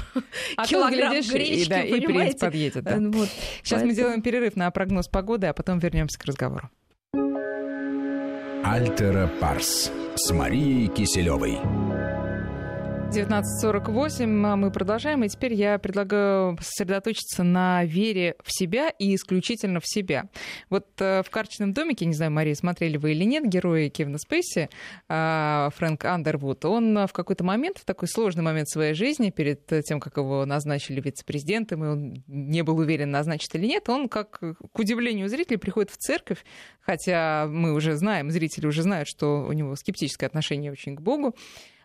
[SPEAKER 2] а килограмм гречки, и, да, и принц
[SPEAKER 1] подъедет. Да. Вот. Сейчас Поэтому... мы делаем перерыв на прогноз погоды, а потом вернемся к разговору.
[SPEAKER 3] Альтера Парс с Марией Киселевой.
[SPEAKER 1] 19.48, а мы продолжаем, и теперь я предлагаю сосредоточиться на вере в себя и исключительно в себя. Вот э, в «Карточном домике», не знаю, Мария, смотрели вы или нет, герои Кевина Спейси, э, Фрэнк Андервуд, он в какой-то момент, в такой сложный момент своей жизни, перед тем, как его назначили вице-президентом, и он не был уверен, назначит или нет, он, как к удивлению зрителей, приходит в церковь, хотя мы уже знаем, зрители уже знают, что у него скептическое отношение очень к Богу, а,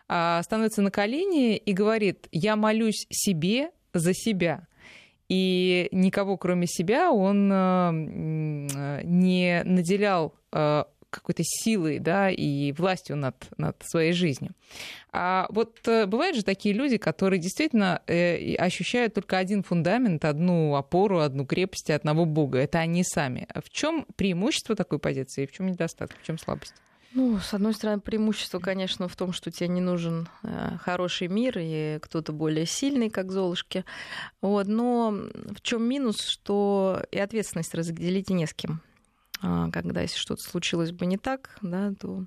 [SPEAKER 1] становится на колени и говорит, я молюсь себе за себя. И никого, кроме себя, он а, не наделял а, какой-то силой да, и властью над, над своей жизнью. А вот э, бывают же такие люди, которые действительно э, ощущают только один фундамент, одну опору, одну крепость одного Бога. Это они сами. В чем преимущество такой позиции, в чем недостаток, в чем слабость?
[SPEAKER 2] Ну, с одной стороны, преимущество, конечно, в том, что тебе не нужен э, хороший мир и кто-то более сильный, как Золушки. Вот. Но в чем минус, что и ответственность разделить не с кем. А, когда если что-то случилось бы не так, да, то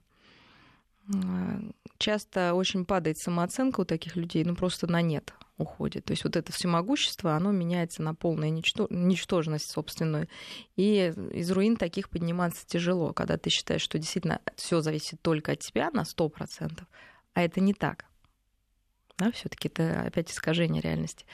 [SPEAKER 2] а, часто очень падает самооценка у таких людей, ну просто на нет уходит. То есть вот это всемогущество, оно меняется на полную ничтожность собственную. И из руин таких подниматься тяжело, когда ты считаешь, что действительно все зависит только от тебя на 100%, а это не так. Да, все-таки это опять искажение реальности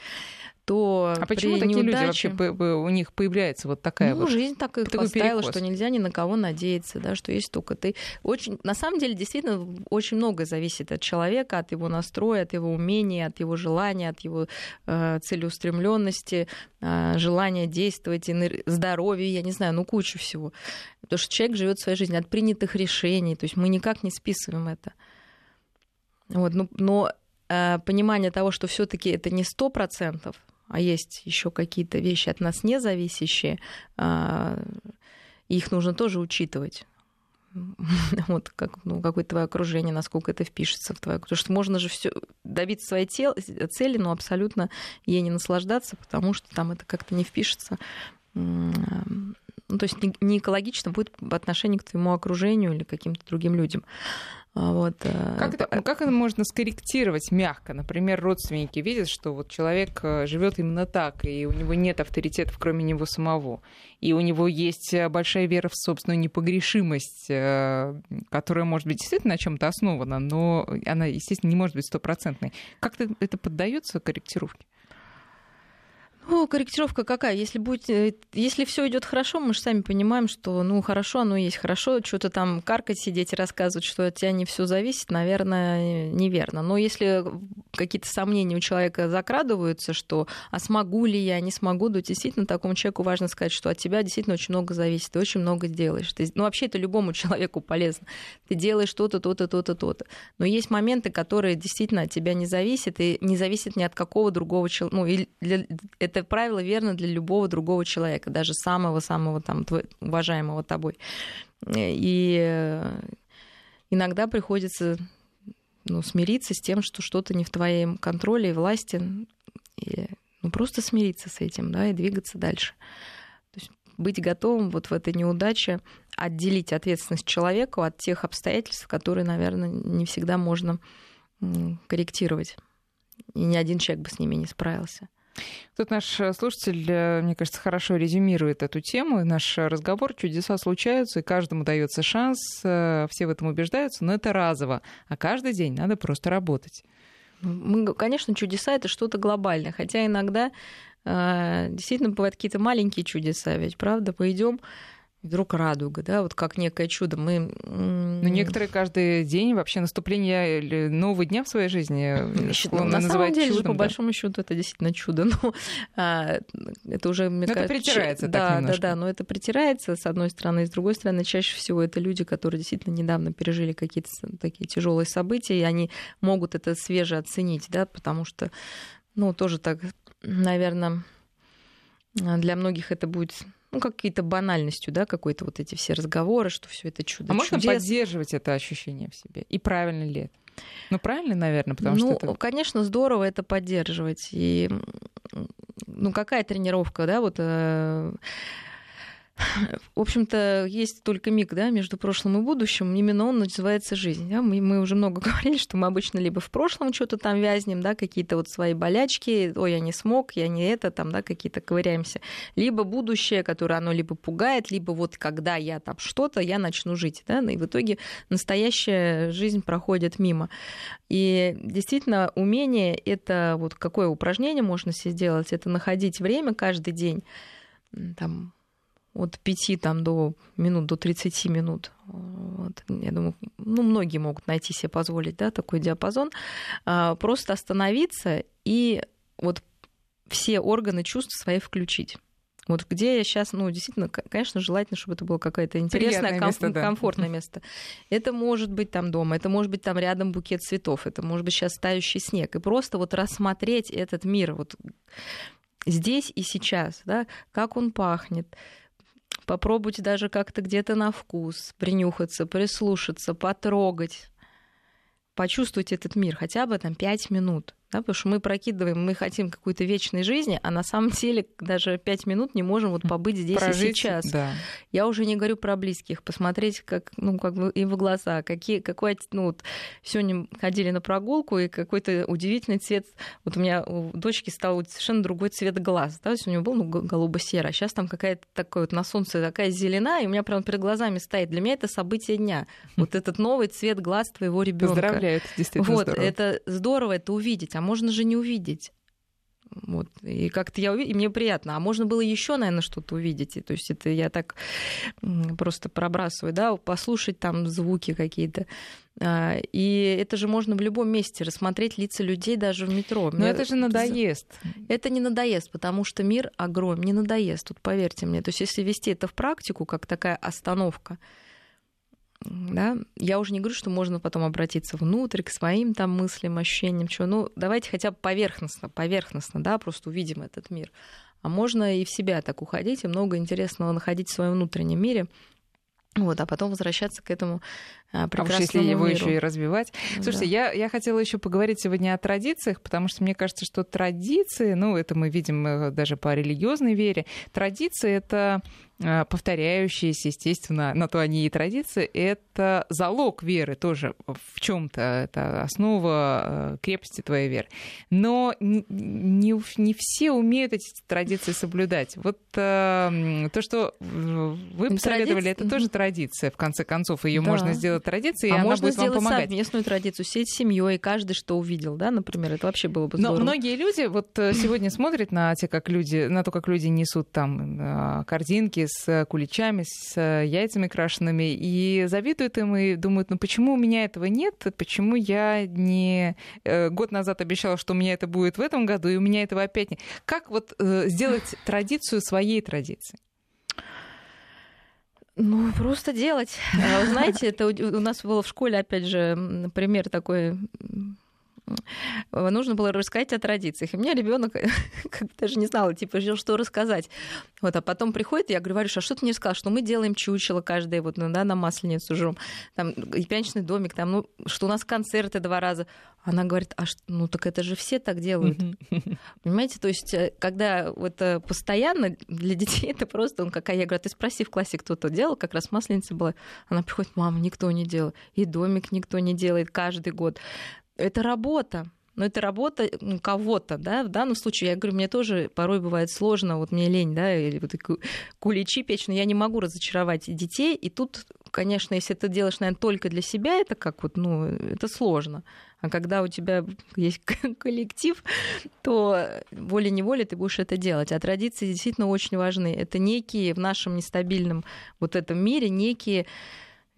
[SPEAKER 2] то
[SPEAKER 1] а почему такие неудаче... люди вообще у них появляется вот такая
[SPEAKER 2] ну,
[SPEAKER 1] вот
[SPEAKER 2] жизнь так и поставила, перекос. что нельзя ни на кого надеяться, да, что есть только ты. Очень, на самом деле, действительно, очень многое зависит от человека, от его настроя, от его умения, от его желания, от его э, целеустремленности, э, желания действовать, здоровья, я не знаю, ну кучу всего. Потому что человек живет своей жизнью от принятых решений, то есть мы никак не списываем это. Вот, ну, но э, понимание того, что все-таки это не сто процентов, а есть еще какие-то вещи от нас не зависящие, а, их нужно тоже учитывать. [LAUGHS] Вот как, ну, какое твое окружение, насколько это впишется в твое. Потому что можно же все добиться своей тел, цели, но абсолютно ей не наслаждаться, потому что там это как-то не впишется. Ну, то есть не экологично будет по отношению к твоему окружению или каким-то другим людям.
[SPEAKER 1] А вот, э, как, это, как это можно скорректировать мягко? Например, родственники видят, что вот человек э, живет именно так, и у него нет авторитетов, кроме него самого. И у него есть большая вера в собственную непогрешимость, которая, может быть, действительно на чем-то основана, но она, естественно, не может быть стопроцентной. Как это поддается корректировке?
[SPEAKER 2] Ну, корректировка какая? Если, будет, э, если все идет хорошо, мы же сами понимаем, что ну хорошо, оно есть хорошо. Что-то там каркать, сидеть и рассказывать, что от тебя не все зависит, наверное, неверно. Но если какие-то сомнения у человека закрадываются, что а смогу ли я, не смогу, то действительно такому человеку важно сказать, что от тебя действительно очень много зависит, ты очень много делаешь. Ты, ну, вообще это любому [LAUGHS] человеку полезно. Ты делаешь что-то, то-то, то-то, то-то. Но есть моменты, которые действительно от тебя не зависят, и не зависят ни от какого другого человека. Ну, и для, это правило верно для любого другого человека, даже самого-самого там уважаемого тобой. И иногда приходится ну, смириться с тем, что что-то не в твоем контроле и власти, и, ну, просто смириться с этим, да, и двигаться дальше. То есть быть готовым вот в этой неудаче отделить ответственность человека от тех обстоятельств, которые, наверное, не всегда можно корректировать. И ни один человек бы с ними не справился.
[SPEAKER 1] Тут наш э, слушатель, э, мне кажется, хорошо резюмирует эту тему. Наш разговор «Чудеса случаются, и каждому дается шанс». Э, все в этом убеждаются, но это разово. А каждый день надо просто работать.
[SPEAKER 2] Мы, конечно, чудеса — это что-то глобальное. Хотя иногда действительно бывают какие-то маленькие чудеса. Ведь, правда, пойдем вдруг радуга, да, вот как некое чудо. Мы...
[SPEAKER 1] Но некоторые каждый день вообще наступление или нового дня в своей жизни
[SPEAKER 2] ну, на самом деле, чудом, по да? большому счету, это действительно чудо. [LAUGHS] Но а, это уже,
[SPEAKER 1] мне но кажется... Это притирается
[SPEAKER 2] да,
[SPEAKER 1] так немножко.
[SPEAKER 2] Да, да, но это притирается, с одной стороны. И с другой стороны, чаще всего это люди, которые действительно недавно пережили какие-то такие тяжелые события, и они могут это свеже оценить, да, потому что, ну, тоже так, наверное, для многих это будет ну, какие-то банальностью, да, какой-то вот эти все разговоры, что все это чудо.
[SPEAKER 1] А можно поддерживать это ощущение в себе? И правильно ли это? Ну, правильно, наверное, потому
[SPEAKER 2] ну,
[SPEAKER 1] что это...
[SPEAKER 2] конечно, здорово это поддерживать. И, ну, какая тренировка, да, вот... Э В общем-то, есть только миг да, между прошлым и будущим. Именно он называется жизнь. Да? Мы, мы уже много [LAUGHS] говорили, что мы обычно либо в прошлом что-то там вязнем, да, какие-то вот свои болячки, ой, я не смог, я не это, там, да, какие-то ковыряемся. Либо будущее, которое оно либо пугает, либо вот когда я там что-то, я начну жить. Да? И в итоге настоящая жизнь проходит мимо. И действительно, умение — это вот какое упражнение можно себе сделать? Это находить время каждый день, там, от 5 там, до минут, до 30 минут. Вот. Я думаю, ну, многие могут найти себе позволить да, такой диапазон. А, просто остановиться и вот все органы чувств свои включить. Вот где я сейчас, ну, действительно, конечно, желательно, чтобы это было какое-то интересное, ком- место, да. комфортное место. Это может быть там дома, это может быть там рядом букет цветов, это может быть сейчас тающий снег. И просто вот рассмотреть этот мир вот здесь и сейчас, да, как он пахнет, попробуйте даже как-то где-то на вкус принюхаться, прислушаться, потрогать, почувствовать этот мир хотя бы там пять минут. Да, потому что мы прокидываем, мы хотим какой-то вечной жизни, а на самом деле даже пять минут не можем вот побыть здесь Прожить, и сейчас.
[SPEAKER 1] Да.
[SPEAKER 2] Я уже не говорю про близких, посмотреть как, ну, как бы им в глаза, какие, какой, ну, вот сегодня ходили на прогулку, и какой-то удивительный цвет, вот у меня у дочки стал совершенно другой цвет глаз, да, то есть у него был ну, голубо-серый, а сейчас там какая-то такая вот на солнце такая зеленая, и у меня прямо перед глазами стоит. Для меня это событие дня. [LAUGHS] Вот этот новый цвет глаз твоего ребенка.
[SPEAKER 1] Поздравляю, это действительно
[SPEAKER 2] вот,
[SPEAKER 1] здорово.
[SPEAKER 2] это здорово это увидеть, а можно же не увидеть. Вот. И как-то я увидела, и мне приятно. А можно было еще, наверное, что-то увидеть. И, то есть это я так просто пробрасываю, да, послушать там звуки какие-то. А, и это же можно в любом месте рассмотреть лица людей даже в метро.
[SPEAKER 1] Но это же надоест.
[SPEAKER 2] Это не надоест, потому что мир огромен, не надоест, тут поверьте мне. То есть если вести это в практику, как такая остановка, да, я уже не говорю, что можно потом обратиться внутрь, к своим там мыслям, ощущениям, чего. Ну, давайте хотя бы поверхностно, поверхностно, да, просто увидим этот мир. А можно и в себя так уходить, и много интересного находить в своем внутреннем мире. Вот, а потом возвращаться к этому прекрасному а, а уж если
[SPEAKER 1] его
[SPEAKER 2] миру.
[SPEAKER 1] еще и развивать. Слушайте, да. я, я хотела еще поговорить сегодня о традициях, потому что мне кажется, что традиции, ну, это мы видим э, даже по религиозной вере, традиции это Э, повторяющиеся, естественно, на то они и традиции, это залог веры тоже в чем-то, это основа э, крепости твоей веры. Но не, не все умеют эти традиции соблюдать. Вот э, то, что вы посоветовали, это тоже традиция, в конце концов, ее да. можно сделать традицией,
[SPEAKER 2] а
[SPEAKER 1] и она
[SPEAKER 2] можно
[SPEAKER 1] будет
[SPEAKER 2] сделать
[SPEAKER 1] вам помогать.
[SPEAKER 2] совместную традицию, сеть с семьей, каждый что увидел, да, например, это вообще было бы здорово.
[SPEAKER 1] Но многие люди вот [LAUGHS] сегодня смотрят на те, как люди, на то, как люди несут там корзинки с куличами, с яйцами крашенными, и завидуют им и думают, ну почему у меня этого нет, почему я не... Э, год назад обещала, что у меня это будет в этом году, и у меня этого опять нет. Как вот э, сделать традицию своей традицией?
[SPEAKER 2] Ну, просто делать. [LAUGHS] А знаете, это у нас было в школе, опять же, пример такой нужно было рассказать о традициях. И мне ребенок [LAUGHS] даже не знал, типа, что рассказать. Вот, а потом приходит, я говорю, Варюша, а что ты мне сказал, что мы делаем чучело каждое, вот, ну, да, на масленицу жрем, там, и пьяничный домик, там, ну, что у нас концерты два раза. Она говорит, а что, ну, так это же все так делают. [LAUGHS] Понимаете, то есть, э, когда вот э, постоянно для [LAUGHS] детей это просто, он какая, я говорю, «А ты спроси в классе, кто-то делал, как раз масленица была. Она приходит, мама, никто не делал, и домик никто не делает каждый год это работа. Но это работа ну, кого-то, да, в данном случае, я говорю, мне тоже порой бывает сложно, вот мне лень, да, или вот куличи печь, но я не могу разочаровать детей, и тут, конечно, если ты делаешь, наверное, только для себя, это как вот, ну, это сложно. А когда у тебя есть [LAUGHS] коллектив, то волей-неволей ты будешь это делать. А традиции действительно очень важны. Это некие в нашем нестабильном вот этом мире, некие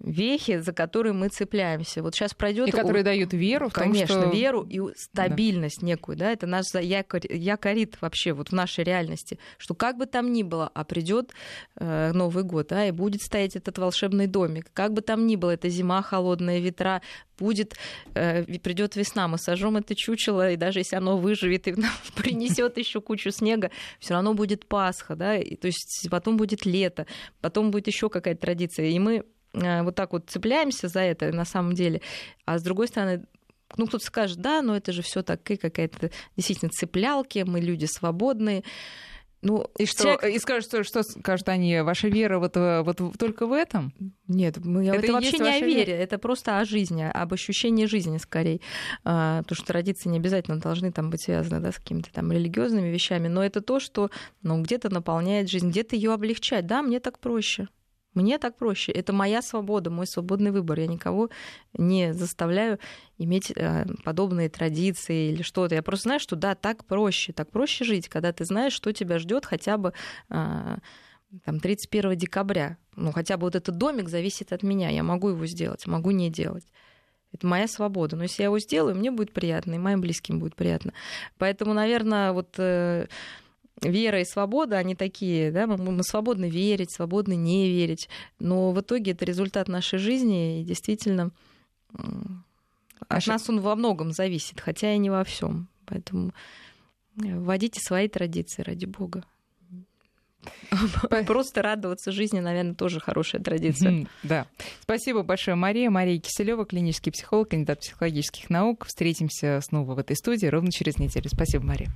[SPEAKER 2] вехи, за которые мы цепляемся. Вот сейчас пройдет...
[SPEAKER 1] И которые у... дают веру в
[SPEAKER 2] Конечно,
[SPEAKER 1] том,
[SPEAKER 2] что... веру и стабильность да. некую, да, это наш якорь, якорит вообще вот в нашей реальности, что как бы там ни было, а придет э, Новый год, да, и будет стоять этот волшебный домик, как бы там ни было, это зима, холодная ветра, будет, э, придет весна, мы сожжем это чучело, и даже если оно выживет и [LAUGHS] принесет еще кучу снега, все равно будет Пасха, да, и, то есть потом будет лето, потом будет еще какая-то традиция, и мы вот так вот цепляемся за это на самом деле, а с другой стороны, ну, кто-то скажет, да, но это же все так и какая-то действительно цеплялки, мы люди свободные.
[SPEAKER 1] Ну, и что, человек... и скажут, что, что скажут они, ваша вера вот, э, вот только в этом?
[SPEAKER 2] Нет, мы, это, это вообще не о вере, вера? это просто о жизни, об ощущении жизни скорее. А, потому что традиции не обязательно должны там быть связаны да, с какими-то там религиозными вещами, но это то, что ну, где-то наполняет жизнь, где-то ее облегчать. Да, мне так проще. Мне так проще. Это моя свобода, мой свободный выбор. Я никого не заставляю иметь э, подобные традиции или что-то. Я просто знаю, что да, так проще. Так проще жить, когда ты знаешь, что тебя ждет хотя бы э, там, 31 декабря. Ну, хотя бы вот этот домик зависит от меня. Я могу его сделать, могу не делать. Это моя свобода. Но если я его сделаю, мне будет приятно, и моим близким будет приятно. Поэтому, наверное, вот э, вера и свобода, они такие, да, мы, мы свободны верить, свободны не верить, но в итоге это результат нашей жизни, и действительно от нас он во многом зависит, хотя и не во всем. Поэтому э, вводите свои традиции, ради бога. Просто радоваться жизни, наверное, тоже хорошая традиция.
[SPEAKER 1] Да. Спасибо большое, Мария. Мария Киселева, клинический психолог, кандидат психологических наук. Встретимся снова в этой студии ровно через неделю. Спасибо, Мария.